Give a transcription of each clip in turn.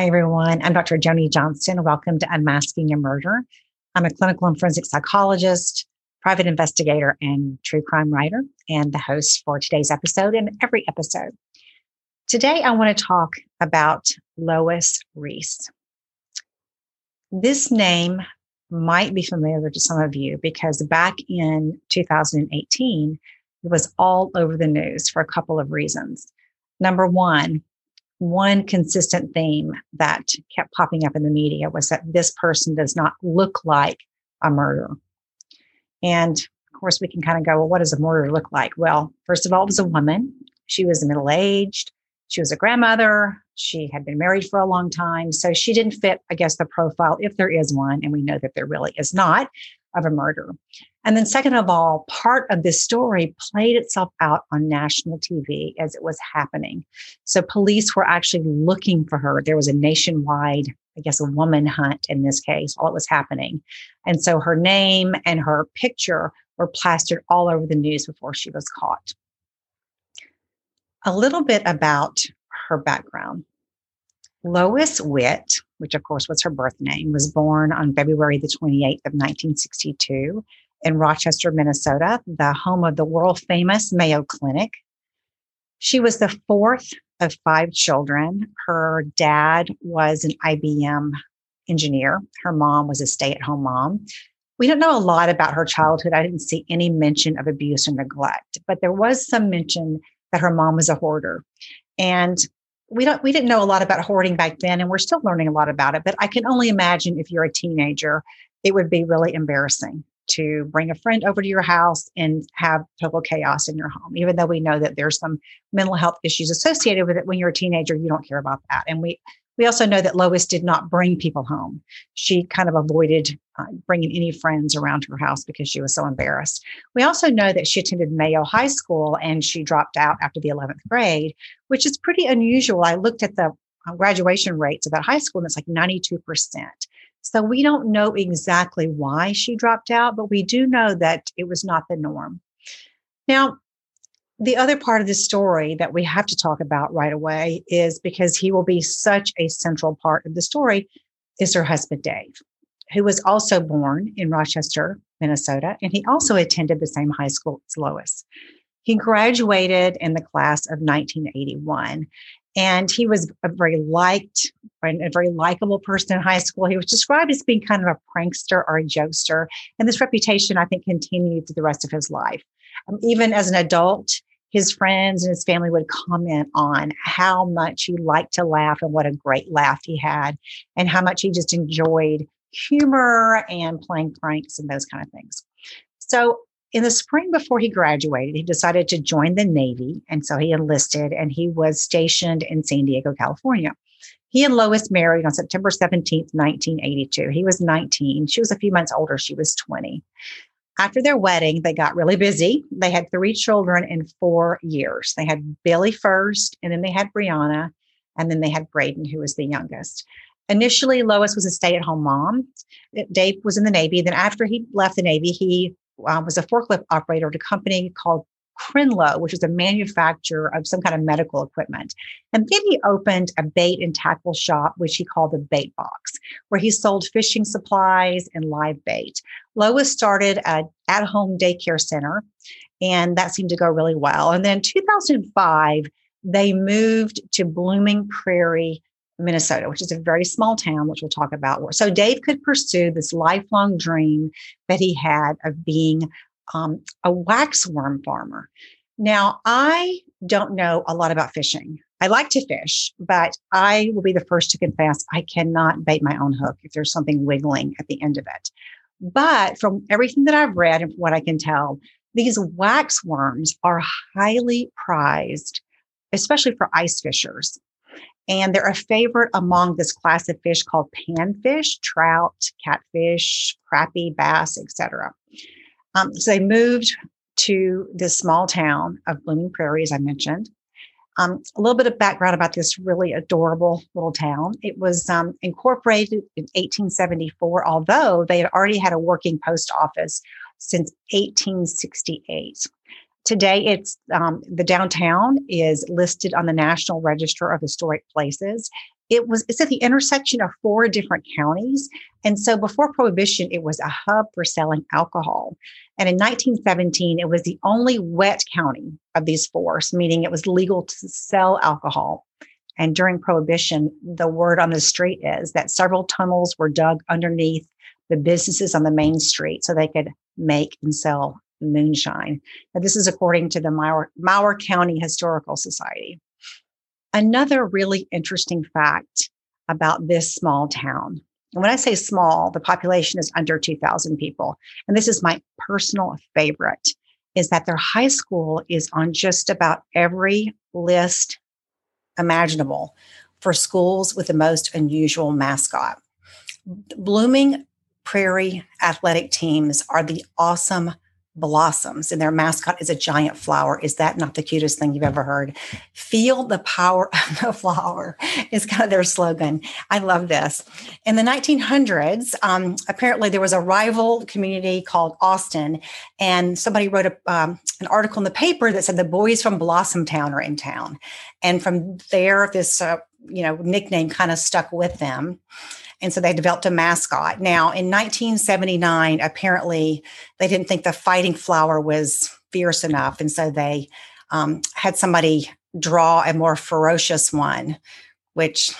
Hi, everyone. I'm Dr. Joni Johnston. Welcome to Unmasking a Murder. I'm a clinical and forensic psychologist, private investigator, and true crime writer, and the host for today's episode and every episode. Today, I want to talk about Lois Riess. This name might be familiar to some of you because back in 2018, it was all over the news for a couple of reasons. Number one, one consistent theme that kept popping up in the media was that this person does not look like a murderer. And of course, we can kind of go, well, what does a murderer look like? Well, first of all, it was a woman. She was middle aged. She was a grandmother. She had been married for a long time. So she didn't fit, I guess, the profile, if there is one. And we know that there really is not of a murder. And then, second of all, part of this story played itself out on national TV as it was happening. So, police were actually looking for her. There was a nationwide, I guess, a woman hunt in this case while it was happening. And so, her name and her picture were plastered all over the news before she was caught. A little bit about her background. Lois Witt, which of course was her birth name, was born on February the 28th of 1962 in Rochester, Minnesota, the home of the world famous Mayo Clinic. She was the fourth of five children. Her dad was an IBM engineer. Her mom was a stay at home mom. We don't know a lot about her childhood. I didn't see any mention of abuse or neglect, but there was some mention that her mom was a hoarder. And we don't we didn't know a lot about hoarding back then and we're still learning a lot about it but i can only imagine if you're a teenager it would be really embarrassing to bring a friend over to your house and have total chaos in your home even though we know that there's some mental health issues associated with it. When you're a teenager you don't care about that and we we also know that Lois did not bring people home. She kind of avoided uh, bringing any friends around her house because she was so embarrassed. We also know that she attended Mayo High School and she dropped out after the 11th grade, which is pretty unusual. I looked at the uh, graduation rates that high school and it's like 92%. So we don't know exactly why she dropped out, but we do know that it was not the norm. Now, the other part of the story that we have to talk about right away is because he will be such a central part of the story is her husband Dave, who was also born in Rochester, Minnesota, and he also attended the same high school as Lois. He graduated in the class of 1981 and he was a very liked and a very likable person in high school. He was described as being kind of a prankster or a jokester. And this reputation, I think, continued through the rest of his life. Um, even as an adult, his friends and his family would comment on how much he liked to laugh and what a great laugh he had, and how much he just enjoyed humor and playing pranks and those kind of things. So, in the spring before he graduated, he decided to join the Navy. And so he enlisted and he was stationed in San Diego, California. He and Lois married on September 17th, 1982. He was 19. She was a few months older. She was 20. After their wedding, they got really busy. They had three children in four years. They had Billy first, and then they had Brianna, and then they had Braden, who was the youngest. Initially, Lois was a stay at home mom. Dave was in the Navy. Then, after he left the Navy, he uh, was a forklift operator at a company called Crenlo, which is a manufacturer of some kind of medical equipment. And then he opened a bait and tackle shop, which he called the Bait Box, where he sold fishing supplies and live bait. Lois started an at home daycare center, and that seemed to go really well. And then 2005, they moved to Blooming Prairie, Minnesota, which is a very small town, which we'll talk about. So Dave could pursue this lifelong dream that he had of being um, a waxworm farmer. Now, I don't know a lot about fishing. I like to fish, but I will be the first to confess I cannot bait my own hook if there's something wiggling at the end of it. But from everything that I've read and what I can tell, these waxworms are highly prized, especially for ice fishers. And they're a favorite among this class of fish called panfish, trout, catfish, crappie, bass, etc. Um, so they moved to this small town of Blooming Prairie, as I mentioned. Um, a little bit of background about this really adorable little town. It was um, incorporated in 1874, although they had already had a working post office since 1868. Today, it's um, the downtown is listed on the National Register of Historic Places, it was it's at the intersection of four different counties. And so before prohibition it was a hub for selling alcohol. And in 1917 it was the only wet county of these four meaning it was legal to sell alcohol. And during prohibition the word on the street is that several tunnels were dug underneath the businesses on the main street so they could make and sell moonshine. Now this is according to the Mower, Mower County Historical Society Another really interesting fact about this small town. And when I say small, the population is under 2,000 people. And this is my personal favorite is that their high school is on just about every list imaginable for schools with the most unusual mascot. Blooming Prairie athletic teams are the awesome blossoms and their mascot is a giant flower. Is that not the cutest thing you've ever heard? Feel the power of the flower is kind of their slogan. I love this. In the 1900s, um, apparently there was a rival community called Austin, and somebody wrote a, um, an article in the paper that said the boys from Blossom Town are in town. And from there, this uh, you know nickname kind of stuck with them. And so they developed a mascot. Now, in 1979, apparently they didn't think the fighting flower was fierce enough. And so they um, had somebody draw a more ferocious one, which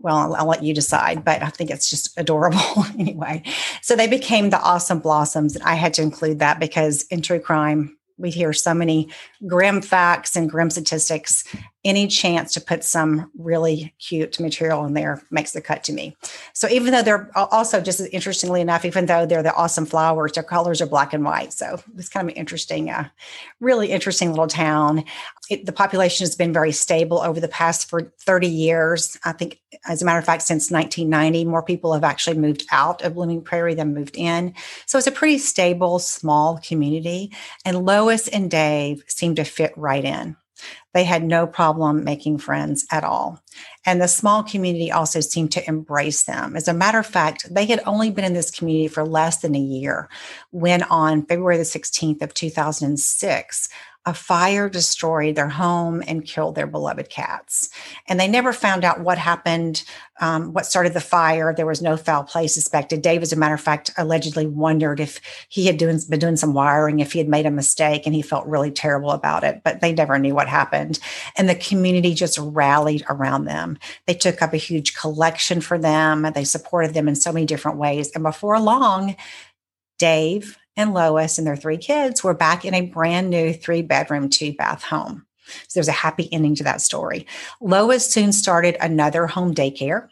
well, I'll, I'll, let you decide, but I think it's just adorable anyway. So they became the Awesome Blossoms. And I had to include that because in true crime, we hear so many grim facts and grim statistics. Any chance to put some really cute material in there makes the cut to me. So even though they're also just interestingly enough, even though they're the awesome flowers, their colors are black and white. So it's kind of an interesting, uh, really interesting little town. It, the population has been very stable over the past for 30 years. I think, as a matter of fact, since 1990, more people have actually moved out of Blooming Prairie than moved in. So it's a pretty stable, small community. And Lois and Dave seem to fit right in. They had no problem making friends at all. And the small community also seemed to embrace them. As a matter of fact, they had only been in this community for less than a year when on February the 16th of 2006, a fire destroyed their home and killed their beloved cats. And they never found out what happened, um, what started the fire. There was no foul play suspected. Dave, as a matter of fact, allegedly wondered if he had doing, been doing some wiring, if he had made a mistake, and he felt really terrible about it. But they never knew what happened. And the community just rallied around them. They took up a huge collection for them. They supported them in so many different ways. And before long, Dave and Lois and their three kids were back in a brand new three bedroom, two bath home. So there's a happy ending to that story. Lois soon started another home daycare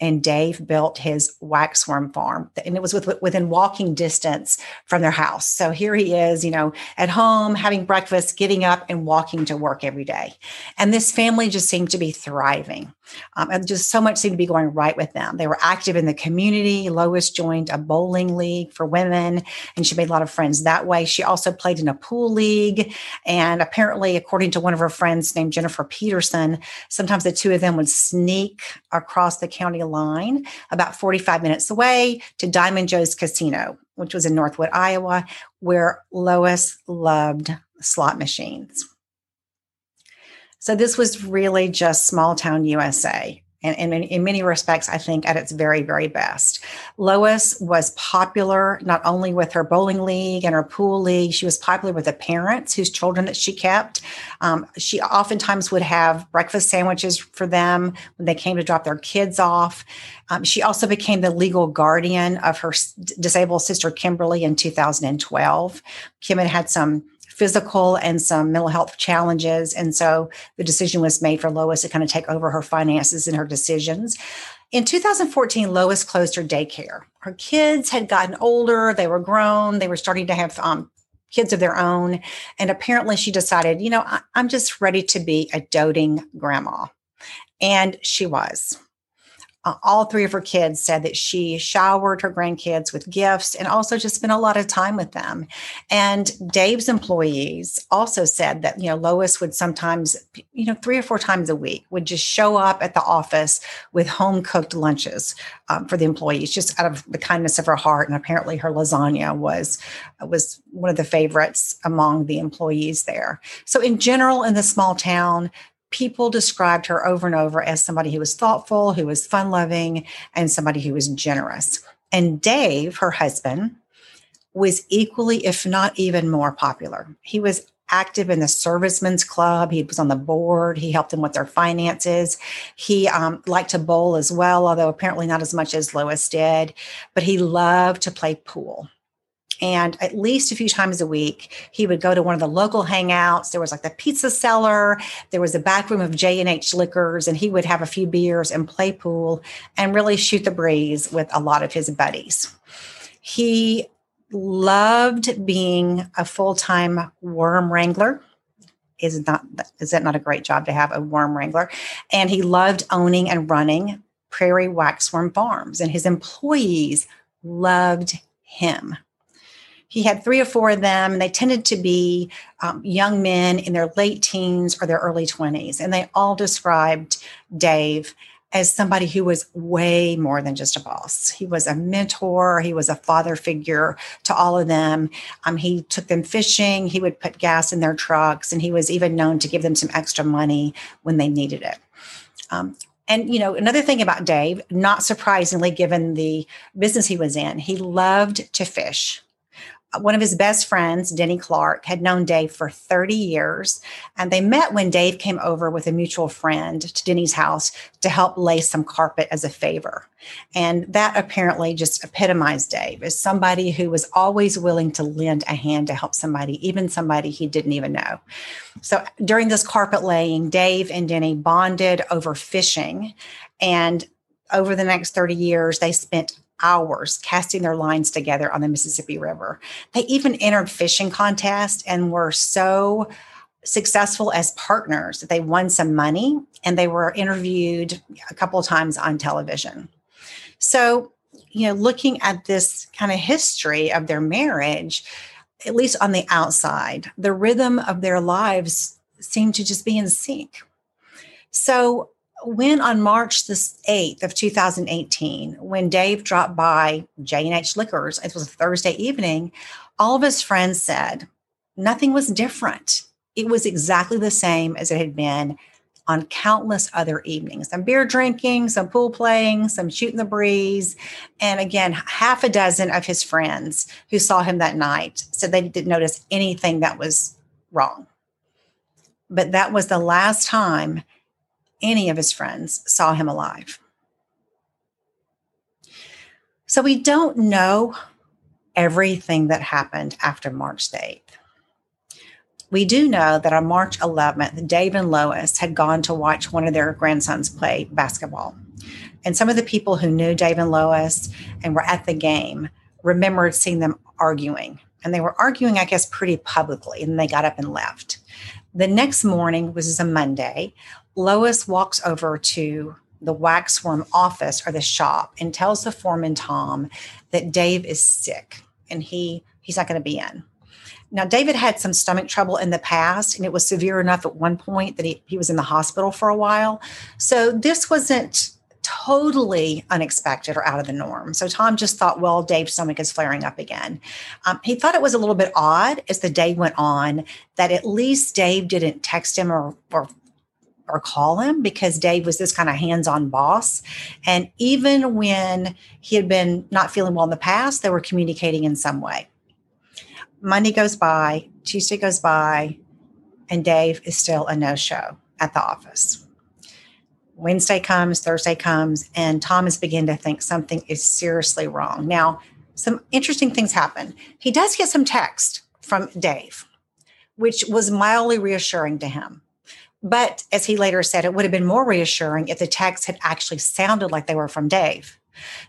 and Dave built his waxworm farm, and it was with, within walking distance from their house. So here he is, you know, at home having breakfast, getting up, and walking to work every day. And this family just seemed to be thriving. Um, and just so much seemed to be going right with them. They were active in the community. Lois joined a bowling league for women, and she made a lot of friends that way. She also played in a pool league. And apparently, according to one of her friends named Jennifer Peterson, sometimes the two of them would sneak across the county line about 45 minutes away to Diamond Joe's Casino, which was in Northwood, Iowa, where Lois loved slot machines. So this was really just small town USA and, in, in, many respects, I think at its very, very best. Lois was popular not only with her bowling league and her pool league, she was popular with the parents whose children that she kept. Um, she oftentimes would have breakfast sandwiches for them when they came to drop their kids off. Um, she also became the legal guardian of her disabled sister Kimberly in 2012. Kim had had some physical and some mental health challenges. And so the decision was made for Lois to kind of take over her finances and her decisions. In 2014, Lois closed her daycare. Her kids had gotten older, they were grown, they were starting to have um, kids of their own. And apparently, she decided, you know, I- I'm just ready to be a doting grandma. And she was uh, all three of her kids said that she showered her grandkids with gifts and also just spent a lot of time with them. And Dave's employees also said that, you know, Lois would sometimes, you know, three or four times a week would just show up at the office with home cooked lunches um, for the employees, just out of the kindness of her heart. And apparently her lasagna was, was one of the favorites among the employees there. So in general, in the small town, people described her over and over as somebody who was thoughtful, who was fun loving, and somebody who was generous. And Dave, her husband, was equally, if not even more popular. He was active in the servicemen's club. He was on the board. He helped them with their finances. He um, liked to bowl as well, although apparently not as much as Lois did. But he loved to play pool. And at least a few times a week, he would go to one of the local hangouts. There was like the pizza cellar, there was a back room of J and H Liquors, and he would have a few beers and play pool and really shoot the breeze with a lot of his buddies. He loved being a full-time worm wrangler is not is that not a great job to have a worm wrangler and he loved owning and running prairie waxworm farms and his employees loved him he had three or four of them and they tended to be um, young men in their late teens or their early 20s and they all described dave as somebody who was way more than just a boss. He was a mentor, he was a father figure to all of them. Um, he took them fishing, he would put gas in their trucks, and he was even known to give them some extra money when they needed it. Um, and you know another thing about dave not surprisingly given the business he was in he loved to fish one of his best friends, Denny Clark, had known Dave for 30 years. And they met when Dave came over with a mutual friend to Denny's house to help lay some carpet as a favor. And that apparently just epitomized Dave as somebody who was always willing to lend a hand to help somebody, even somebody he didn't even know. So during this carpet laying, Dave and Denny bonded over fishing. And over the next 30 years, they spent hours casting their lines together on the Mississippi River. They even entered fishing contests and were so successful as partners that they won some money and they were interviewed a couple of times on television. So, you know, looking at this kind of history of their marriage, at least on the outside, the rhythm of their lives seemed to just be in sync. So when on March the 8th of 2018, when Dave dropped by J&H Liquors, it was a Thursday evening, all of his friends said nothing was different. It was exactly the same as it had been on countless other evenings. Some beer drinking, some pool playing, some shooting the breeze. And again, half a dozen of his friends who saw him that night said they didn't notice anything that was wrong. But that was the last time any of his friends saw him alive. So we don't know everything that happened after March 8th. We do know that on March 11th, Dave and Lois had gone to watch one of their grandsons play basketball. And some of the people who knew Dave and Lois and were at the game remembered seeing them arguing. And they were arguing, I guess, pretty publicly. And they got up and left. The next morning, is a Monday, Lois walks over to the waxworm office or the shop and tells the foreman Tom that Dave is sick and he he's not going to be in. Now David had some stomach trouble in the past and it was severe enough at one point that he, he was in the hospital for a while. So this wasn't totally unexpected or out of the norm. So Tom just thought, well, Dave's stomach is flaring up again. Um, he thought it was a little bit odd as the day went on that at least Dave didn't text him or, or or call him because Dave was this kind of hands on boss. And even when he had been not feeling well in the past, they were communicating in some way. Monday goes by, Tuesday goes by, and Dave is still a no show at the office. Wednesday comes, Thursday comes, and Tom Thomas begin to think something is seriously wrong. Now, some interesting things happen. He does get some text from Dave, which was mildly reassuring to him. But as he later said, it would have been more reassuring if the texts had actually sounded like they were from Dave.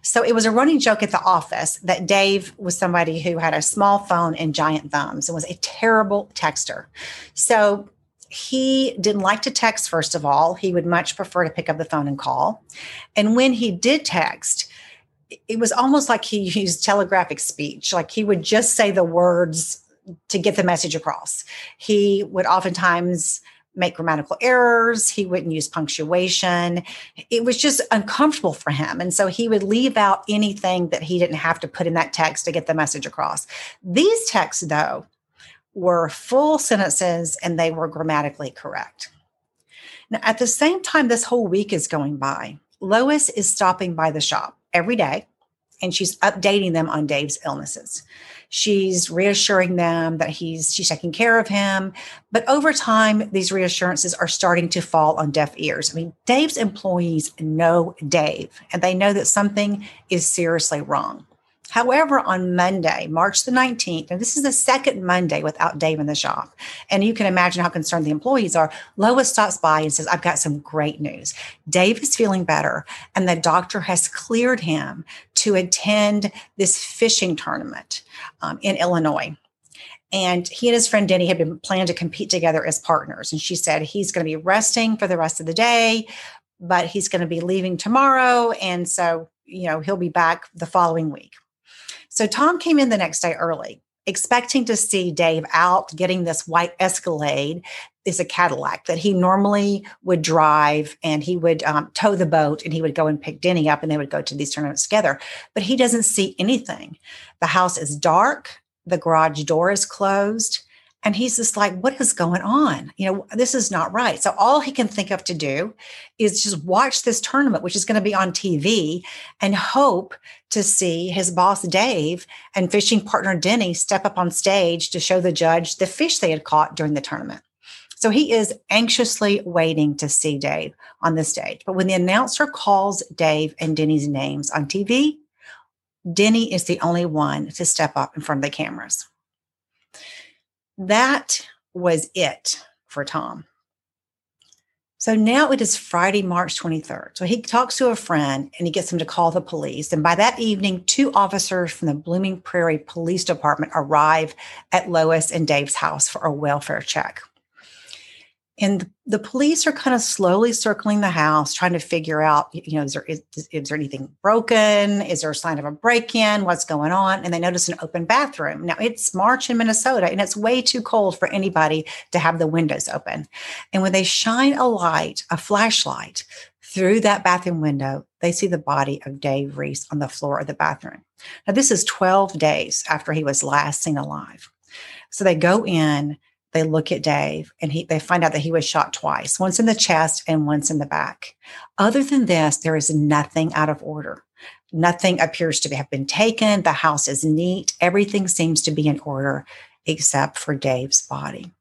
So it was a running joke at the office that Dave was somebody who had a small phone and giant thumbs and was a terrible texter. So he didn't like to text, first of all. He would much prefer to pick up the phone and call. And when he did text, it was almost like he used telegraphic speech. Like he would just say the words to get the message across. He would oftentimes make grammatical errors. He wouldn't use punctuation. It was just uncomfortable for him. And so he would leave out anything that he didn't have to put in that text to get the message across. These texts, though, were full sentences and they were grammatically correct. Now, at the same time, this whole week is going by, Lois is stopping by the shop every day and she's updating them on Dave's illnesses. She's reassuring them that he's she's taking care of him, but over time these reassurances are starting to fall on deaf ears. I mean, Dave's employees know Dave and they know that something is seriously wrong. However, on Monday, March the 19th, and this is the second Monday without Dave in the shop, and you can imagine how concerned the employees are, Lois stops by and says, I've got some great news. Dave is feeling better, and the doctor has cleared him to attend this fishing tournament um, in Illinois. And he and his friend Denny had been planning to compete together as partners. And she said he's going to be resting for the rest of the day, but he's going to be leaving tomorrow. And so, you know, he'll be back the following week. So Tom came in the next day early, expecting to see Dave out getting this white Escalade. Is a Cadillac that he normally would drive, and he would um, tow the boat, and he would go and pick Denny up, and they would go to these tournaments together. But he doesn't see anything. The house is dark. The garage door is closed. And he's just like, what is going on? You know, this is not right. So all he can think of to do is just watch this tournament, which is going to be on TV, and hope to see his boss, Dave, and fishing partner, Denny, step up on stage to show the judge the fish they had caught during the tournament. So he is anxiously waiting to see Dave on the stage. But when the announcer calls Dave and Denny's names on TV, Denny is the only one to step up in front of the cameras that was it for Tom. So now it is Friday, March 23rd. So he talks to a friend and he gets him to call the police. And by that evening, two officers from the Blooming Prairie Police Department arrive at Lois and Dave's house for a welfare check. And the police are kind of slowly circling the house, trying to figure out, you know, is there, is, is there anything broken? Is there a sign of a break in? What's going on? And they notice an open bathroom. Now it's March in Minnesota and it's way too cold for anybody to have the windows open. And when they shine a light, a flashlight through that bathroom window, they see the body of Dave Riess on the floor of the bathroom. Now, this is 12 days after he was last seen alive. So they go in they look at Dave and he, they find out that he was shot twice, once in the chest and once in the back. Other than this, there is nothing out of order. Nothing appears to have been taken. The house is neat. Everything seems to be in order except for Dave's body.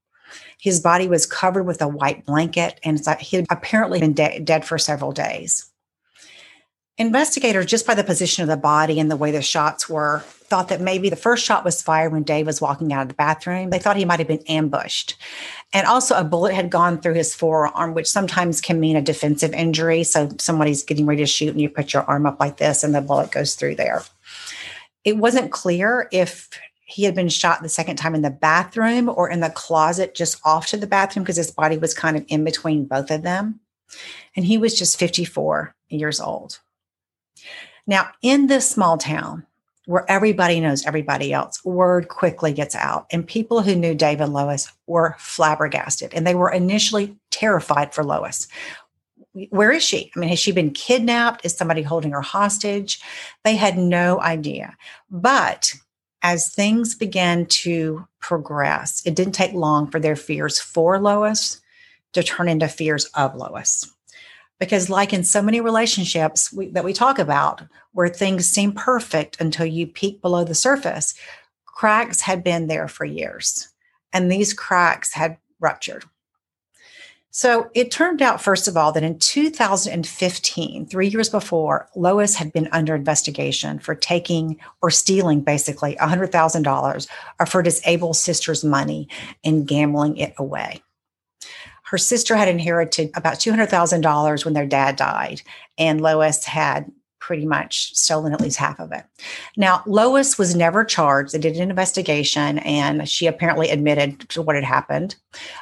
His body was covered with a white blanket and he had apparently been de- dead for several days. Investigators, just by the position of the body and the way the shots were, thought that maybe the first shot was fired when Dave was walking out of the bathroom. They thought he might have been ambushed. And also, a bullet had gone through his forearm, which sometimes can mean a defensive injury. So, somebody's getting ready to shoot, and you put your arm up like this, and the bullet goes through there. It wasn't clear if he had been shot the second time in the bathroom or in the closet just off to the bathroom because his body was kind of in between both of them. And he was just 54 years old. Now, in this small town where everybody knows everybody else, word quickly gets out. And people who knew David Lois were flabbergasted and they were initially terrified for Lois. Where is she? I mean, has she been kidnapped? Is somebody holding her hostage? They had no idea. But as things began to progress, it didn't take long for their fears for Lois to turn into fears of Lois because like in so many relationships we, that we talk about where things seem perfect until you peek below the surface cracks had been there for years and these cracks had ruptured. So it turned out first of all that in 2015 three years before lois had been under investigation for taking or stealing basically $100000 of her disabled sister's money and gambling it away her sister had inherited about $200,000 when their dad died, and Lois had pretty much stolen at least half of it. Now, Lois was never charged. They did an investigation, and she apparently admitted to what had happened.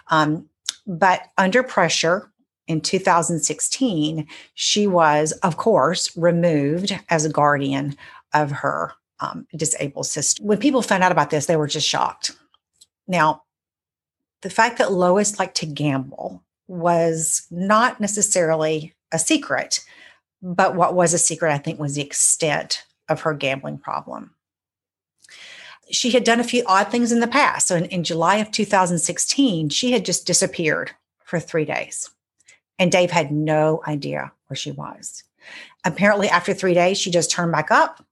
Um, but under pressure, in 2016, she was, of course, removed as a guardian of her um, disabled sister. When people found out about this, they were just shocked. Now, the fact that Lois liked to gamble was not necessarily a secret, but what was a secret, I think, was the extent of her gambling problem. She had done a few odd things in the past. So in, in July of 2016, she had just disappeared for three days. And Dave had no idea where she was. Apparently, after three days, she just turned back up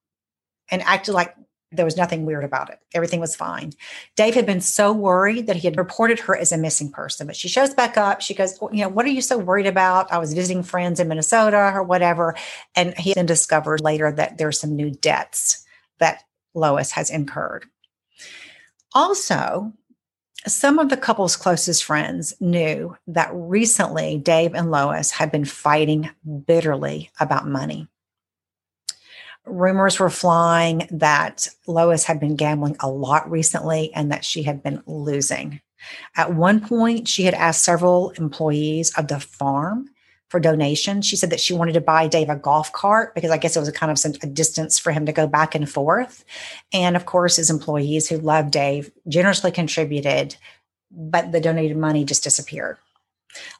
and acted like there was nothing weird about it. Everything was fine. Dave had been so worried that he had reported her as a missing person, but she shows back up. She goes, well, You know, what are you so worried about? I was visiting friends in Minnesota or whatever. And he then discovered later that there's some new debts that Lois has incurred. Also, some of the couple's closest friends knew that recently Dave and Lois had been fighting bitterly about money. Rumors were flying that Lois had been gambling a lot recently and that she had been losing. At one point, she had asked several employees of the farm for donations. She said that she wanted to buy Dave a golf cart because I guess it was a kind of some, a distance for him to go back and forth. And of course, his employees who loved Dave generously contributed, but the donated money just disappeared.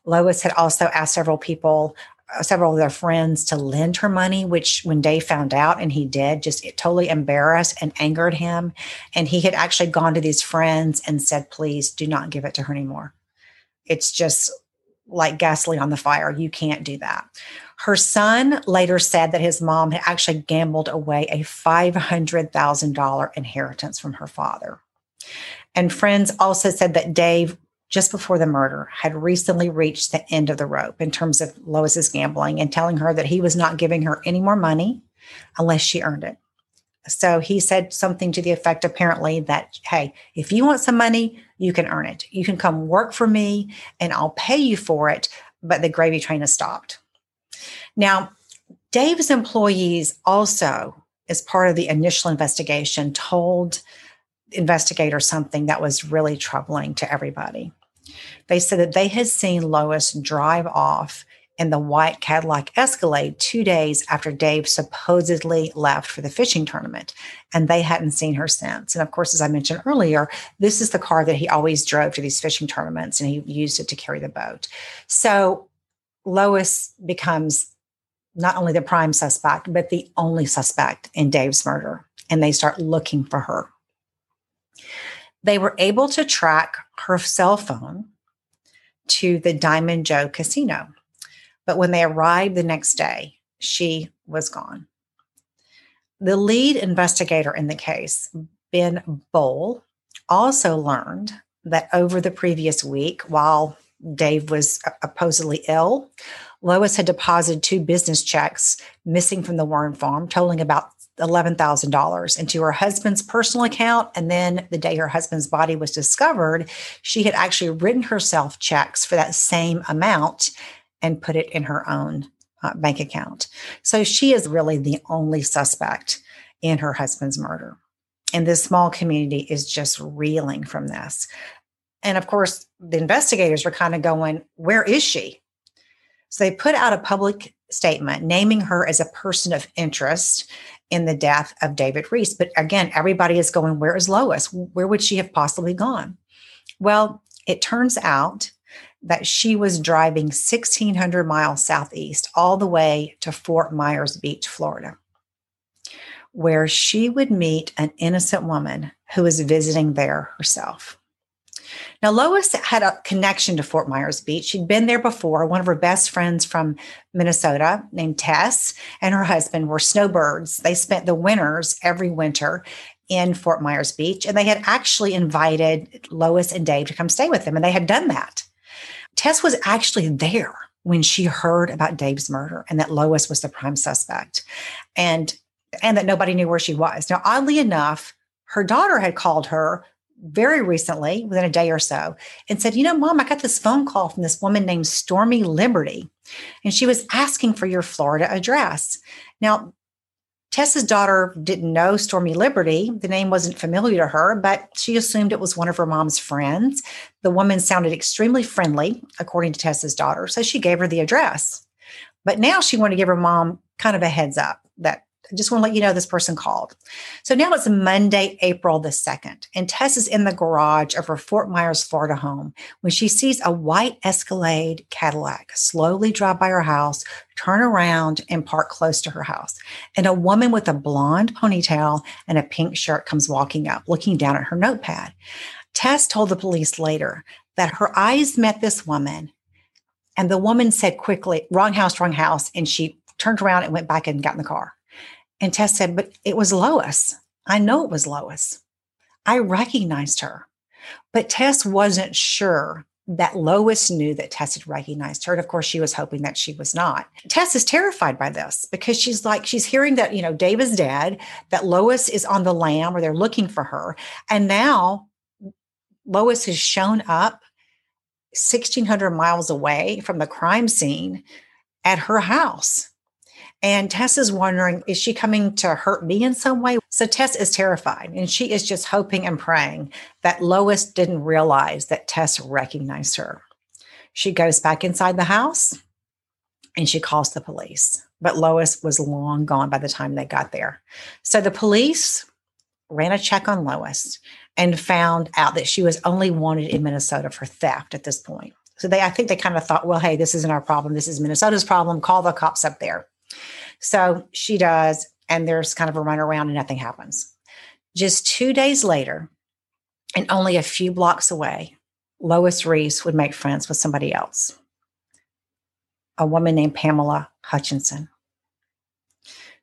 Lois had also asked several people Uh, several of their friends to lend her money, which when Dave found out and he did, just it totally embarrassed and angered him. And he had actually gone to these friends and said, please do not give it to her anymore. It's just like gasoline on the fire. You can't do that. Her son later said that his mom had actually gambled away a $500,000 inheritance from her father. And friends also said that Dave just before the murder, had recently reached the end of the rope in terms of Lois's gambling and telling her that he was not giving her any more money unless she earned it. So he said something to the effect, apparently, that, hey, if you want some money, you can earn it. You can come work for me and I'll pay you for it. But the gravy train has stopped. Now, Dave's employees also, as part of the initial investigation, told investigators something that was really troubling to everybody. They said that they had seen Lois drive off in the white Cadillac Escalade two days after Dave supposedly left for the fishing tournament, and they hadn't seen her since. And of course, as I mentioned earlier, this is the car that he always drove to these fishing tournaments, and he used it to carry the boat. So Lois becomes not only the prime suspect, but the only suspect in Dave's murder, and they start looking for her. They were able to track her cell phone to the Diamond Joe casino. But when they arrived the next day, she was gone. The lead investigator in the case, Ben Bowl, also learned that over the previous week, while Dave was uh, supposedly ill, Lois had deposited two business checks missing from the Warren farm, totaling about $11,000 into her husband's personal account. And then the day her husband's body was discovered, she had actually written herself checks for that same amount and put it in her own uh, bank account. So she is really the only suspect in her husband's murder. And this small community is just reeling from this. And of course, the investigators were kind of going, Where is she? So they put out a public statement naming her as a person of interest in the death of David Riess. But again, everybody is going, Where is Lois? Where would she have possibly gone? Well, it turns out that she was driving 1,600 miles southeast all the way to Fort Myers Beach, Florida, where she would meet an innocent woman who was visiting there herself. Now, Lois had a connection to Fort Myers Beach. She'd been there before. One of her best friends from Minnesota, named Tess, and her husband were snowbirds. They spent the winters every winter in Fort Myers Beach, and they had actually invited Lois and Dave to come stay with them, and they had done that. Tess was actually there when she heard about Dave's murder and that Lois was the prime suspect, and and that nobody knew where she was. Now, oddly enough, her daughter had called her very recently, within a day or so, and said, You know, mom, I got this phone call from this woman named Stormy Liberty, and she was asking for your Florida address. Now, Tessa's daughter didn't know Stormy Liberty. The name wasn't familiar to her, but she assumed it was one of her mom's friends. The woman sounded extremely friendly, according to Tessa's daughter, so she gave her the address. But now she wanted to give her mom kind of a heads up that I just want to let you know this person called. So now it's Monday, April the 2nd, and Tess is in the garage of her Fort Myers, Florida home when she sees a white Escalade Cadillac slowly drive by her house, turn around, and park close to her house. And a woman with a blonde ponytail and a pink shirt comes walking up, looking down at her notepad. Tess told the police later that her eyes met this woman And the woman said quickly, wrong house, wrong house. And she turned around and went back and got in the car. And Tess said, But it was Lois. I know it was Lois. I recognized her. But Tess wasn't sure that Lois knew that Tess had recognized her. And of course, she was hoping that she was not. Tess is terrified by this because she's like, she's hearing that, you know, Dave is dead, that Lois is on the lam or they're looking for her. And now Lois has shown up 1,600 miles away from the crime scene at her house. And Tess is wondering, is she coming to hurt me in some way? So Tess is terrified and she is just hoping and praying that Lois didn't realize that Tess recognized her. She goes back inside the house and she calls the police. But Lois was long gone by the time they got there. So the police ran a check on Lois and found out that she was only wanted in Minnesota for theft at this point. So they, I think they kind of thought, well, hey, this isn't our problem. This is Minnesota's problem. Call the cops up there. So she does, and there's kind of a run around and nothing happens. Just two days later, and only a few blocks away, Lois Riess would make friends with somebody else, a woman named Pamela Hutchinson.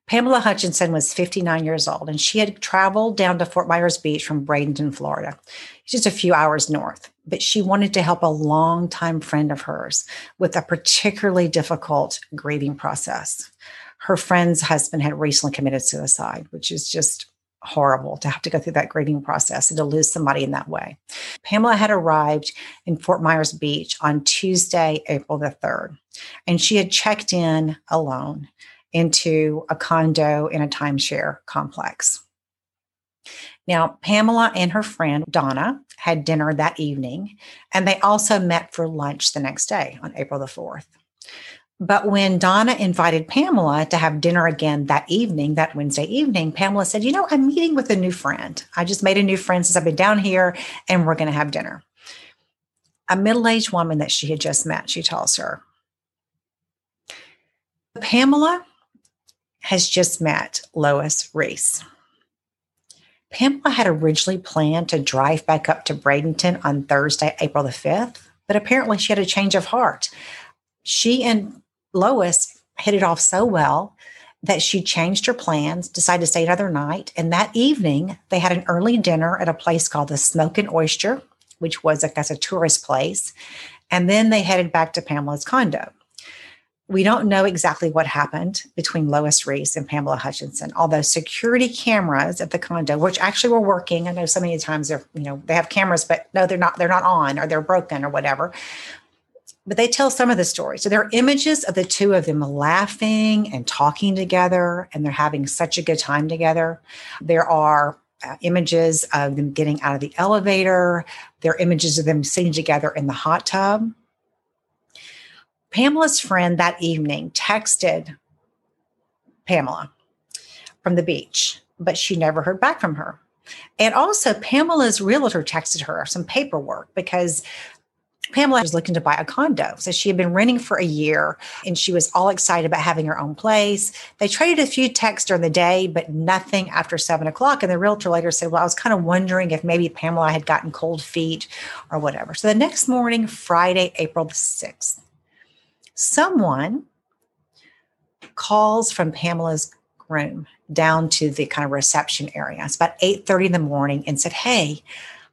Pamela Hutchinson was 59 years old and she had traveled down to Fort Myers Beach from Bradenton, Florida, just a few hours north. But she wanted to help a longtime friend of hers with a particularly difficult grieving process. Her friend's husband had recently committed suicide, which is just horrible to have to go through that grieving process and to lose somebody in that way. Pamela had arrived in Fort Myers Beach on Tuesday, April the 3rd, and she had checked in alone into a condo in a timeshare complex. Now, Pamela and her friend Donna had dinner that evening, and they also met for lunch the next day on April the 4th. But when Donna invited Pamela to have dinner again that evening, that Wednesday evening, Pamela said, You know, I'm meeting with a new friend. I just made a new friend since I've been down here, and we're going to have dinner. A middle aged woman that she had just met, she tells her. Pamela has just met Lois Riess. Pamela had originally planned to drive back up to Bradenton on Thursday, April the 5th, but apparently she had a change of heart. She and Lois hit it off so well that she changed her plans, decided to stay another night. And that evening, they had an early dinner at a place called the Smokin' Oyster, which was, I guess, a tourist place. And then they headed back to Pamela's condo. We don't know exactly what happened between Lois Riess and Pamela Hutchinson, although security cameras at the condo, which actually were working, I know so many times they're, you know, they have cameras, but no, they're not, they're not on or they're broken or whatever. But they tell some of the stories. So there are images of the two of them laughing and talking together, and they're having such a good time together. There are uh, images of them getting out of the elevator. There are images of them sitting together in the hot tub. Pamela's friend that evening texted Pamela from the beach, but she never heard back from her. And also, Pamela's realtor texted her some paperwork because Pamela was looking to buy a condo. So she had been renting for a year and she was all excited about having her own place. They traded a few texts during the day, but nothing after seven o'clock. And the realtor later said, Well, I was kind of wondering if maybe Pamela had gotten cold feet or whatever. So the next morning, Friday, April the 6th, someone calls from Pamela's room down to the kind of reception area. It's about 8:30 in the morning and said, Hey,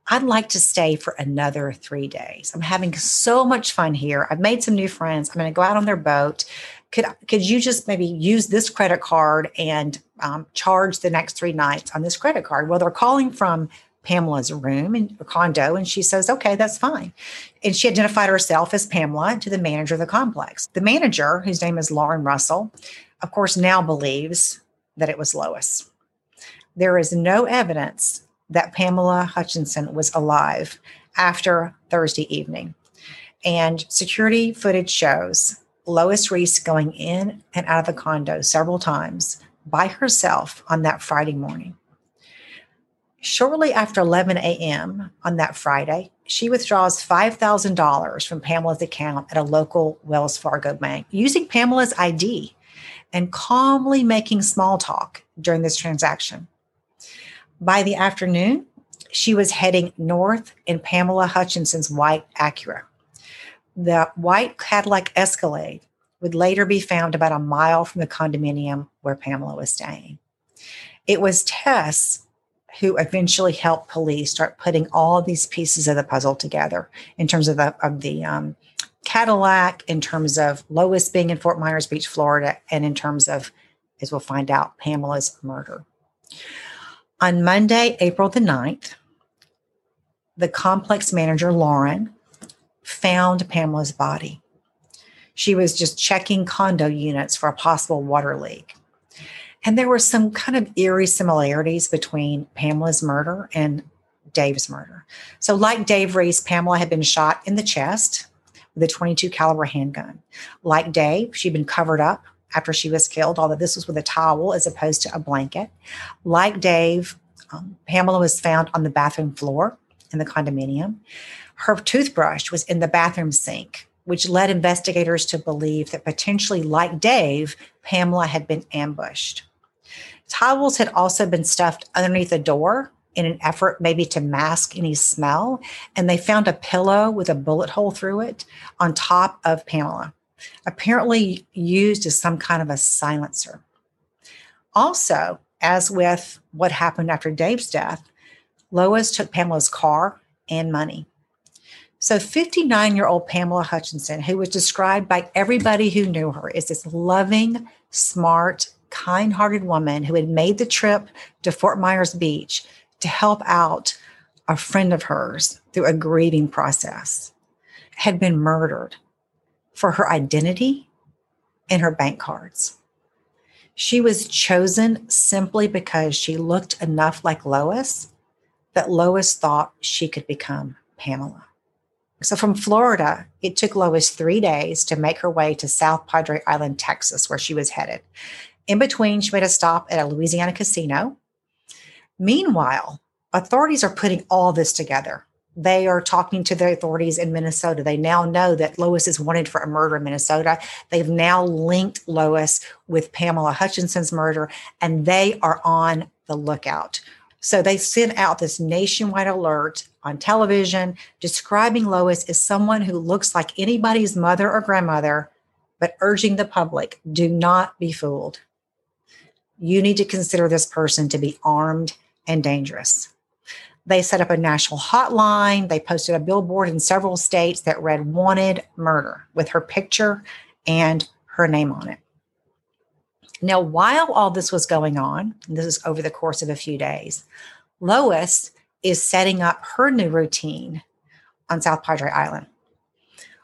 I'd like to stay for another three days. I'm having so much fun here. I've made some new friends. I'm going to go out on their boat. Could could you just maybe use this credit card and um, charge the next three nights on this credit card? Well, they're calling from Pamela's room and condo, and she says, "Okay, that's fine." And she identified herself as Pamela to the manager of the complex. The manager, whose name is Lauren Russell, of course, now believes that it was Lois. There is no evidence that Pamela Hutchinson was alive after Thursday evening. And security footage shows Lois Riess going in and out of the condo several times by herself on that Friday morning. Shortly after 11 a.m. on that Friday, she withdraws $5,000 from Pamela's account at a local Wells Fargo bank using Pamela's ID and calmly making small talk during this transaction. By the afternoon, she was heading north in Pamela Hutchinson's white Acura. The white Cadillac Escalade would later be found about a mile from the condominium where Pamela was staying. It was Tess who eventually helped police start putting all these pieces of the puzzle together in terms of the, of the um, Cadillac, in terms of Lois being in Fort Myers Beach, Florida, and in terms of, as we'll find out, Pamela's murder. On Monday, April the 9th, the complex manager, Lauren, found Pamela's body. She was just checking condo units for a possible water leak. And there were some kind of eerie similarities between Pamela's murder and Dave's murder. So, like Dave Riess, Pamela had been shot in the chest with a 22 caliber handgun. Like Dave, she'd been covered up after she was killed, although this was with a towel as opposed to a blanket. Like Dave, um, Pamela was found on the bathroom floor in the condominium. Her toothbrush was in the bathroom sink, which led investigators to believe that potentially, like Dave, Pamela had been ambushed. Towels had also been stuffed underneath the door in an effort maybe to mask any smell. And they found a pillow with a bullet hole through it on top of Pamela, apparently used as some kind of a silencer. Also, as with what happened after Dave's death, Lois took Pamela's car and money. So, 59 year old Pamela Hutchinson, who was described by everybody who knew her as this loving, smart, kind hearted woman who had made the trip to Fort Myers Beach to help out a friend of hers through a grieving process, had been murdered for her identity and her bank cards. She was chosen simply because she looked enough like Lois that Lois thought she could become Pamela. So from Florida, it took Lois three days to make her way to South Padre Island, Texas, where she was headed. In between, she made a stop at a Louisiana casino. Meanwhile, authorities are putting all this together. They are talking to the authorities in Minnesota. They now know that Lois is wanted for a murder in Minnesota. They've now linked Lois with Pamela Hutchinson's murder, and they are on the lookout. So they sent out this nationwide alert on television describing Lois as someone who looks like anybody's mother or grandmother, but urging the public do not be fooled you need to consider this person to be armed and dangerous. They set up a national hotline. They posted a billboard in several states that read Wanted Murder with her picture and her name on it. Now, while all this was going on, this is over the course of a few days, Lois is setting up her new routine on South Padre Island.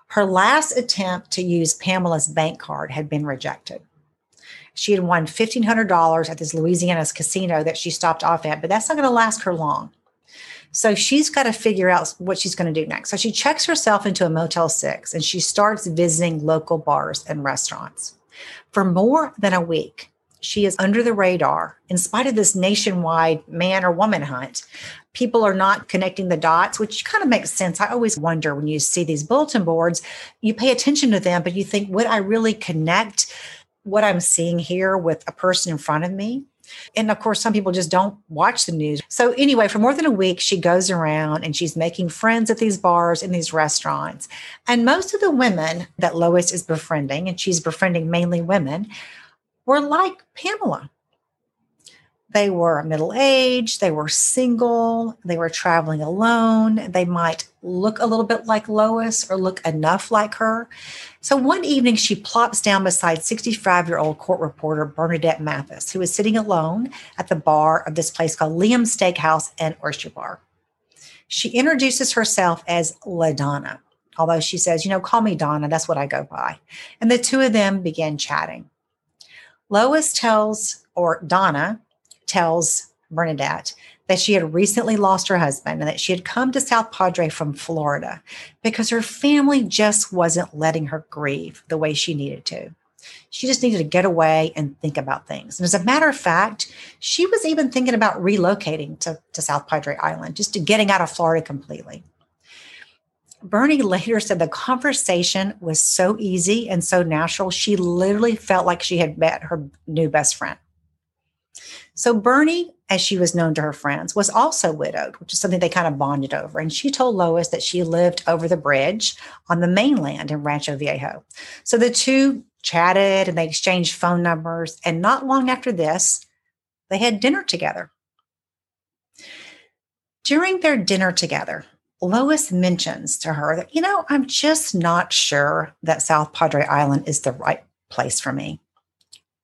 Her last attempt to use Pamela's bank card had been rejected. She had won $1,500 at this Louisiana's casino that she stopped off at, but that's not going to last her long. So she's got to figure out what she's going to do next. So she checks herself into a Motel 6 and she starts visiting local bars and restaurants. For more than a week, she is under the radar in spite of this nationwide man or woman hunt. People are not connecting the dots, which kind of makes sense. I always wonder when you see these bulletin boards, you pay attention to them, but you think, would I really connect what I'm seeing here with a person in front of me. And of course, some people just don't watch the news. So, anyway, for more than a week, she goes around and she's making friends at these bars and these restaurants. And most of the women that Lois is befriending, and she's befriending mainly women, were like Pamela. They were middle aged, they were single, they were traveling alone. They might look a little bit like Lois or look enough like her. So one evening, she plops down beside 65 year old court reporter Bernadette Mathis, who is sitting alone at the bar of this place called Liam's Steakhouse and Oyster Bar. She introduces herself as LaDonna, although she says, you know, call me Donna, that's what I go by. And the two of them begin chatting. Lois tells, or Donna, tells Bernadette that she had recently lost her husband and that she had come to South Padre from Florida because her family just wasn't letting her grieve the way she needed to. She just needed to get away and think about things. And as a matter of fact, she was even thinking about relocating to, to South Padre Island, just to getting out of Florida completely. Bernie later said the conversation was so easy and so natural. She literally felt like she had met her new best friend. So Bernie as she was known to her friends, was also widowed, which is something they kind of bonded over. And she told Lois that she lived over the bridge on the mainland in Rancho Viejo. So the two chatted and they exchanged phone numbers. And not long after this, they had dinner together. During their dinner together, Lois mentions to her that, you know, I'm just not sure that South Padre Island is the right place for me.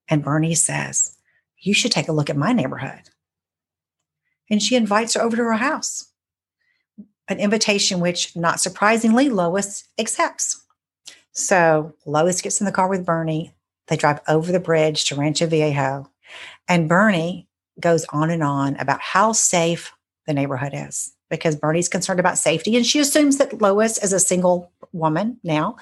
And Bernie says, You should take a look at my neighborhood. And she invites her over to her house, an invitation which, not surprisingly, Lois accepts. So Lois gets in the car with Bernie. They drive over the bridge to Rancho Viejo. And Bernie goes on and on about how safe the neighborhood is because Bernie's concerned about safety. And she assumes that Lois, as a single woman now,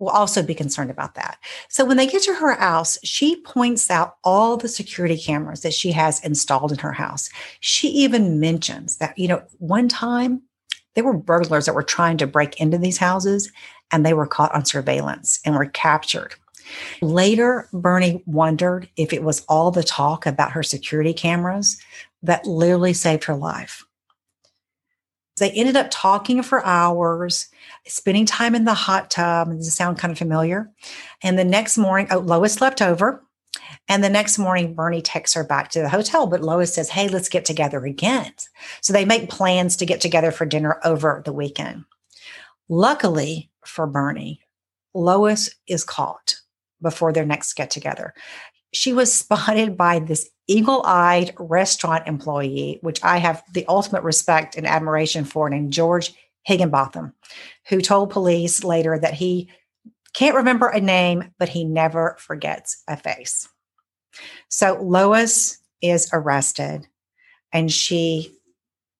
will also be concerned about that. So when they get to her house, she points out all the security cameras that she has installed in her house. She even mentions that, you know, one time there were burglars that were trying to break into these houses and they were caught on surveillance and were captured. Later, Bernie wondered if it was all the talk about her security cameras that literally saved her life. They ended up talking for hours, spending time in the hot tub. Does it sound kind of familiar? And the next morning, oh, Lois slept over. And the next morning, Bernie takes her back to the hotel, but Lois says, Hey, let's get together again. So they make plans to get together for dinner over the weekend. Luckily for Bernie, Lois is caught before their next get together. She was spotted by this eagle eyed restaurant employee, which I have the ultimate respect and admiration for, named George Higginbotham, who told police later that he can't remember a name, but he never forgets a face. So Lois is arrested and she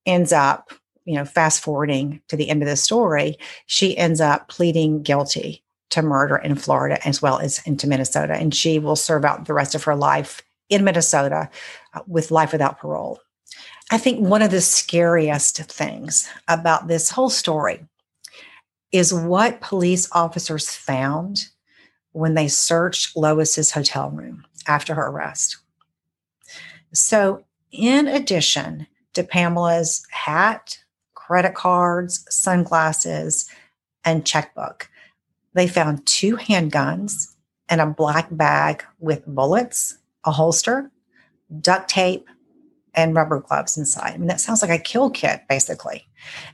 ends up, you know, fast forwarding to the end of the story, she ends up pleading guilty to murder in Florida as well as into Minnesota. And she will serve out the rest of her life in Minnesota uh, with life without parole. I think one of the scariest things about this whole story is what police officers found when they searched Lois's hotel room after her arrest. So, in addition to Pamela's hat, credit cards, sunglasses, and checkbook, they found two handguns and a black bag with bullets, a holster, duct tape, and rubber gloves inside. I mean, that sounds like a kill kit, basically.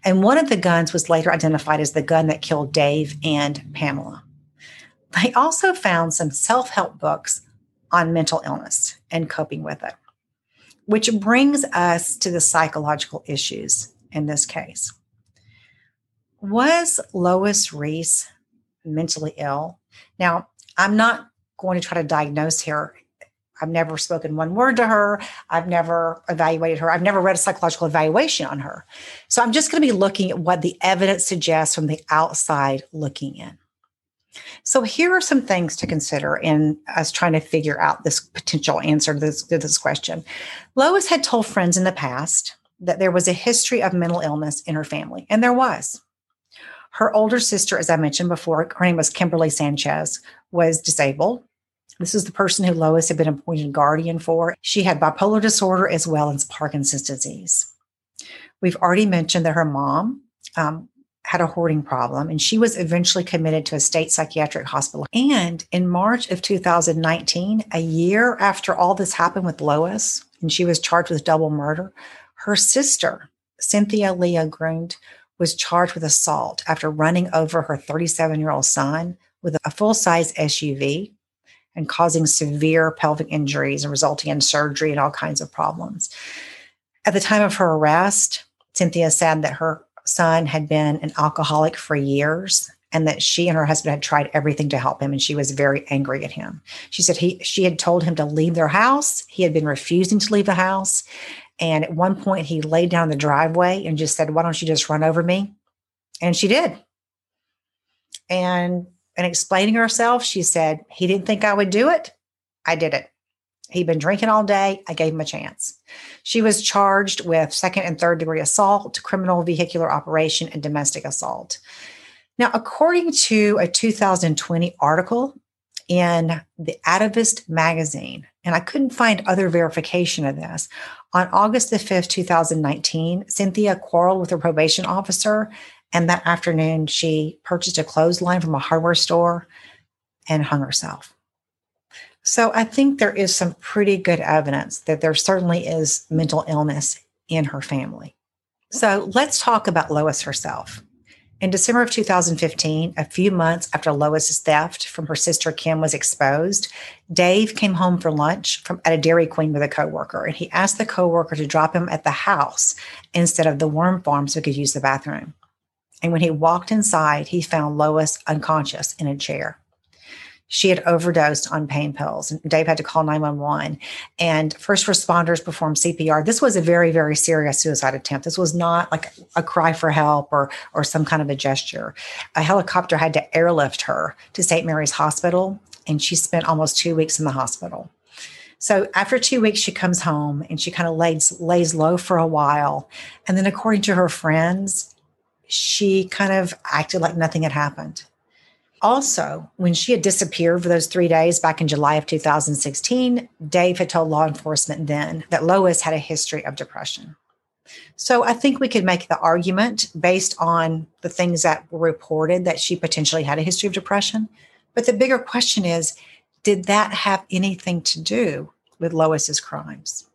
And one of the guns was later identified as the gun that killed Dave and Pamela. They also found some self help books on mental illness and coping with it, which brings us to the psychological issues in this case. Was Lois Riess mentally ill. Now, I'm not going to try to diagnose her. I've never spoken one word to her. I've never evaluated her. I've never read a psychological evaluation on her. So I'm just going to be looking at what the evidence suggests from the outside looking in. So here are some things to consider in us trying to figure out this potential answer to this, to this question. Lois had told friends in the past that there was a history of mental illness in her family, and there was. Her older sister, as I mentioned before, her name was Kimberly Sanchez, was disabled. This is the person who Lois had been appointed guardian for. She had bipolar disorder as well as Parkinson's disease. We've already mentioned that her mom um, had a hoarding problem and she was eventually committed to a state psychiatric hospital. And in March of 2019, a year after all this happened with Lois, and she was charged with double murder, her sister, Cynthia Leah Grund, was charged with assault after running over her 37 year old son with a full size SUV and causing severe pelvic injuries and resulting in surgery and all kinds of problems. At the time of her arrest, Cynthia said that her son had been an alcoholic for years and that she and her husband had tried everything to help him and she was very angry at him. She said he she had told him to leave their house. He had been refusing to leave the house and at one point, he laid down the driveway and just said, Why don't you just run over me? And she did. And and explaining herself, she said, He didn't think I would do it. I did it. He'd been drinking all day. I gave him a chance. She was charged with second and third degree assault, criminal vehicular operation, and domestic assault. Now, according to a 2020 article in the Atavist magazine, and I couldn't find other verification of this. On August the 5th, 2019, Cynthia quarreled with her probation officer, and that afternoon she purchased a clothesline from a hardware store and hung herself. So I think there is some pretty good evidence that there certainly is mental illness in her family. So let's talk about Lois herself. In December of 2015, a few months after Lois's theft from her sister Kim was exposed, Dave came home for lunch from at a Dairy Queen with a coworker, and he asked the coworker to drop him at the house instead of the worm farm so he could use the bathroom. And when he walked inside, he found Lois unconscious in a chair she had overdosed on pain pills. And Dave had to call 911. And first responders performed CPR. This was a very, very serious suicide attempt. This was not like a cry for help or, or some kind of a gesture. A helicopter had to airlift her to St. Mary's Hospital, and she spent almost two weeks in the hospital. So after two weeks, she comes home and she kind of lays, lays low for a while. And then, according to her friends, she kind of acted like nothing had happened also, when she had disappeared for those three days back in July of 2016, Dave had told law enforcement then that Lois had a history of depression. So I think we could make the argument based on the things that were reported that she potentially had a history of depression. But the bigger question is did that have anything to do with Lois's crimes?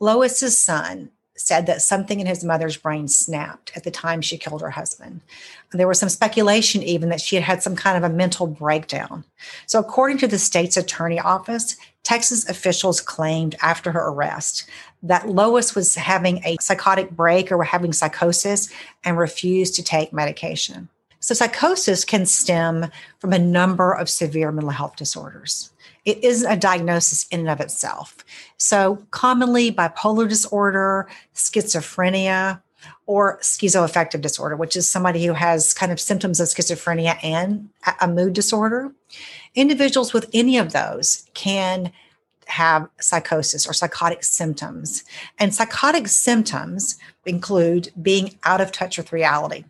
Lois's son said that something in his mother's brain snapped at the time she killed her husband. There was some speculation even that she had had some kind of a mental breakdown. So, according to the state's attorney office, Texas officials claimed after her arrest that Lois was having a psychotic break or having psychosis and refused to take medication. So, psychosis can stem from a number of severe mental health disorders it isn't a diagnosis in and of itself. So, commonly, bipolar disorder, schizophrenia, or schizoaffective disorder, which is somebody who has kind of symptoms of schizophrenia and a mood disorder. Individuals with any of those can have psychosis or psychotic symptoms. And psychotic symptoms include being out of touch with reality.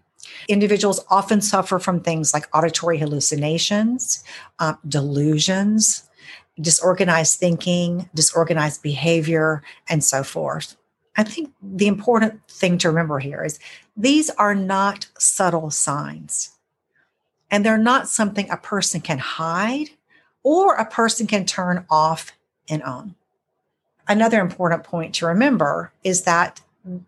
Individuals often suffer from things like auditory hallucinations, uh, delusions, disorganized thinking, disorganized behavior, and so forth. I think the important thing to remember here is these are not subtle signs. And they're not something a person can hide or a person can turn off and on. Another important point to remember is that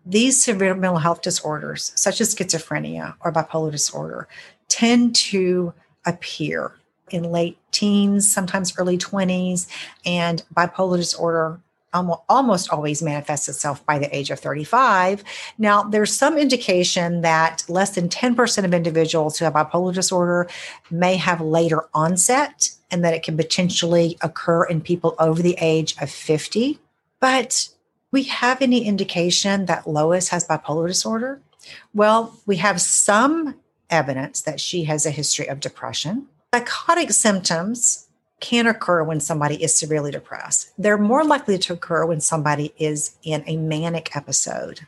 these severe mental health disorders, such as schizophrenia or bipolar disorder, tend to appear in late teens, sometimes early 20s, and bipolar disorder almost always manifests itself by the age of 35. Now, there's some indication that less than 10% of individuals who have bipolar disorder may have later onset and that it can potentially occur in people over the age of 50. But we have any indication that Lois has bipolar disorder? Well, we have some evidence that she has a history of depression. Psychotic symptoms can occur when somebody is severely depressed. They're more likely to occur when somebody is in a manic episode.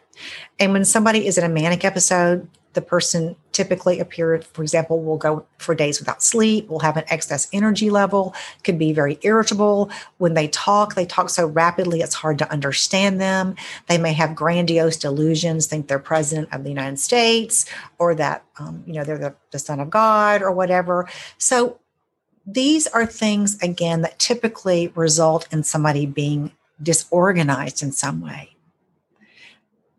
And when somebody is in a manic episode, the person typically appear, for example, will go for days without sleep, will have an excess energy level, could be very irritable. When they talk, they talk so rapidly it's hard to understand them. They may have grandiose delusions, think they're president of the United States, or that um, you know they're the, the son of God or whatever. So these are things, again, that typically result in somebody being disorganized in some way.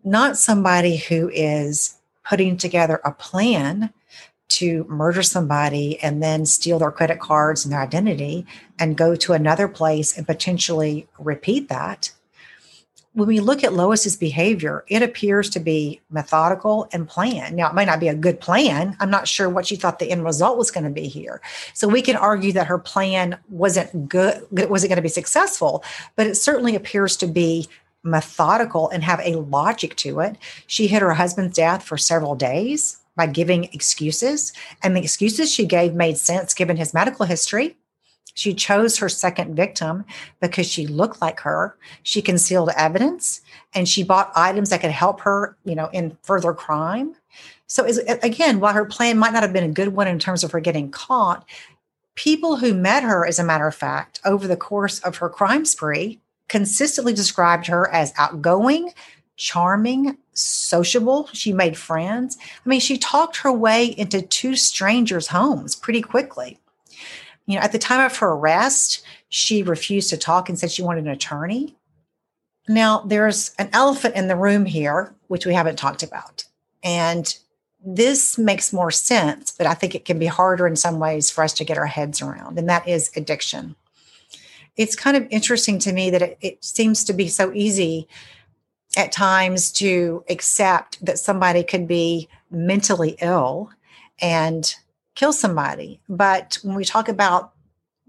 Not somebody who is putting together a plan to murder somebody and then steal their credit cards and their identity and go to another place and potentially repeat that when we look at Lois's behavior, it appears to be methodical and planned. Now, it might not be a good plan. I'm not sure what she thought the end result was going to be here. So we can argue that her plan wasn't good, it wasn't going to be successful, but it certainly appears to be methodical and have a logic to it. She hid her husband's death for several days by giving excuses, and the excuses she gave made sense given his medical history she chose her second victim because she looked like her. She concealed evidence and she bought items that could help her, you know, in further crime. So is, again, while her plan might not have been a good one in terms of her getting caught, People who met her, as a matter of fact, over the course of her crime spree, consistently described her as outgoing, charming, sociable. She made friends. I mean, she talked her way into two strangers' homes pretty quickly. You know, at the time of her arrest, she refused to talk and said she wanted an attorney. Now, there's an elephant in the room here, which we haven't talked about. And this makes more sense, but I think it can be harder in some ways for us to get our heads around, and that is addiction. It's kind of interesting to me that it, it seems to be so easy at times to accept that somebody could be mentally ill and kill somebody. But when we talk about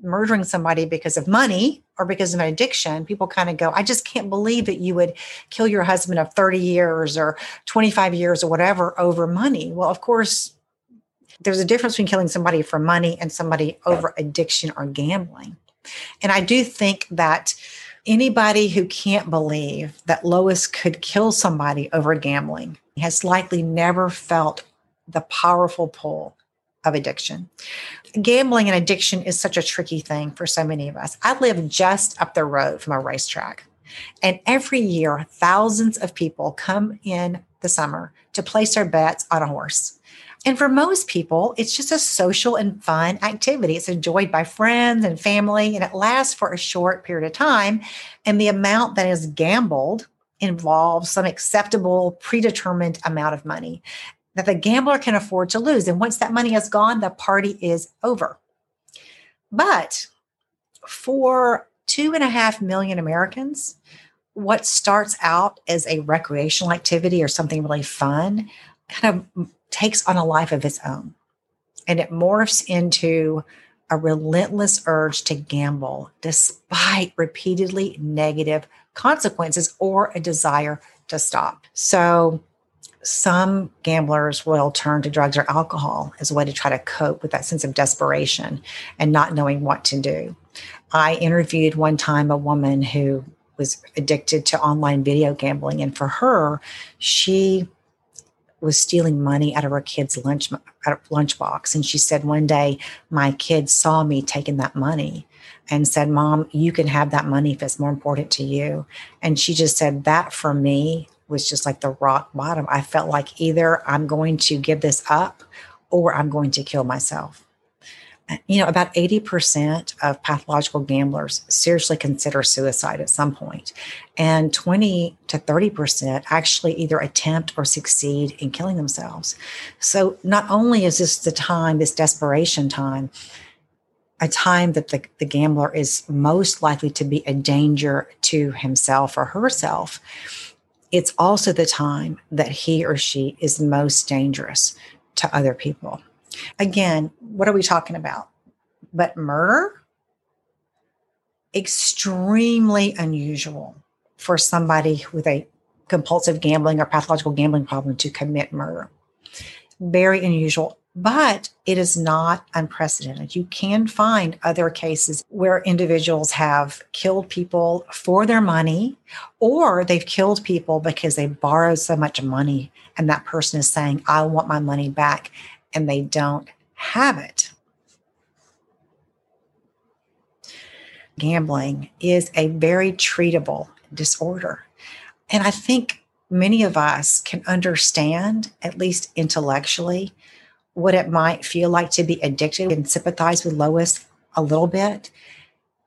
murdering somebody because of money or because of an addiction, people kind of go, I just can't believe that you would kill your husband of 30 years or 25 years or whatever over money. Well, of course, there's a difference between killing somebody for money and somebody over addiction or gambling. And I do think that anybody who can't believe that Lois could kill somebody over gambling has likely never felt the powerful pull of addiction. Gambling and addiction is such a tricky thing for so many of us. I live just up the road from a racetrack. And every year, thousands of people come in the summer to place their bets on a horse. And for most people, it's just a social and fun activity. It's enjoyed by friends and family, and it lasts for a short period of time. And the amount that is gambled involves some acceptable, predetermined amount of money that the gambler can afford to lose. And once that money is gone, the party is over. But for two and a half million Americans, what starts out as a recreational activity or something really fun kind of takes on a life of its own. And it morphs into a relentless urge to gamble despite repeatedly negative consequences or a desire to stop. So some gamblers will turn to drugs or alcohol as a way to try to cope with that sense of desperation and not knowing what to do. I interviewed one time a woman who was addicted to online video gambling, and for her, she was stealing money out of her kid's lunch lunchbox. And she said one day, my kids saw me taking that money and said, "Mom, you can have that money if it's more important to you." And she just said that for me was just like the rock bottom. I felt like either I'm going to give this up or I'm going to kill myself. You know, about 80% of pathological gamblers seriously consider suicide at some point, and 20 to 30% actually either attempt or succeed in killing themselves. So, not only is this the time, this desperation time, a time that the, the gambler is most likely to be a danger to himself or herself, it's also the time that he or she is most dangerous to other people. Again, what are we talking about? But murder? Extremely unusual for somebody with a compulsive gambling or pathological gambling problem to commit murder. Very unusual but it is not unprecedented. You can find other cases where individuals have killed people for their money, or they've killed people because they borrowed so much money, and that person is saying, I want my money back, and they don't have it. Gambling is a very treatable disorder. And I think many of us can understand, at least intellectually, what it might feel like to be addicted and sympathize with Lois a little bit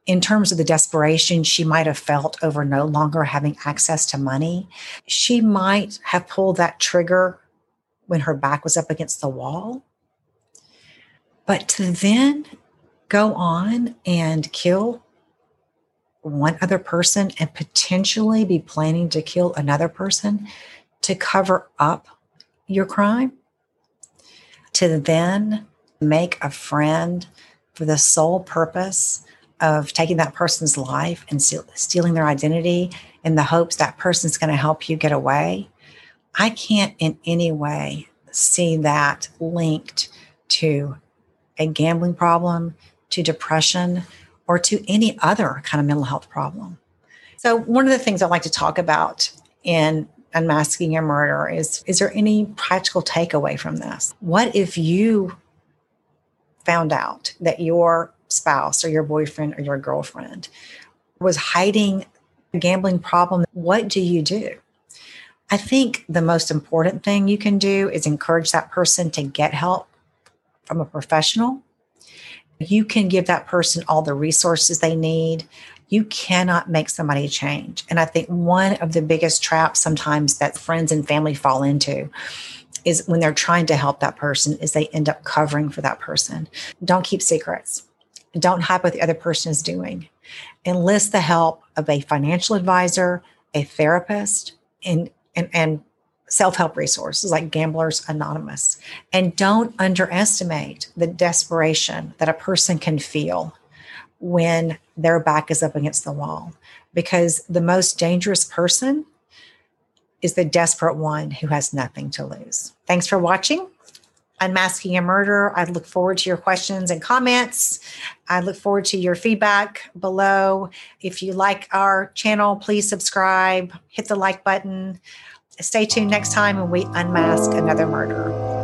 in terms of the desperation she might have felt over no longer having access to money. She might have pulled that trigger when her back was up against the wall. But to then go on and kill one other person and potentially be planning to kill another person to cover up your crime to then make a friend for the sole purpose of taking that person's life and stealing their identity in the hopes that person's going to help you get away, I can't in any way see that linked to a gambling problem, to depression, or to any other kind of mental health problem. So, one of the things I like to talk about in unmasking a murder is is there any practical takeaway from this what if you found out that your spouse or your boyfriend or your girlfriend was hiding a gambling problem, what do you do? I think the most important thing you can do is encourage that person to get help from a professional. You can give that person all the resources they need. You cannot make somebody change. And I think one of the biggest traps sometimes that friends and family fall into is when they're trying to help that person is they end up covering for that person. Don't keep secrets. Don't hide what the other person is doing. Enlist the help of a financial advisor, a therapist, and and, and self-help resources like Gamblers Anonymous. And don't underestimate the desperation that a person can feel when their back is up against the wall. Because the most dangerous person is the desperate one who has nothing to lose. Thanks for watching. Unmasking a Murder. I look forward to your questions and comments. I look forward to your feedback below. If you like our channel, please subscribe, hit the like button. Stay tuned next time when we unmask another murder.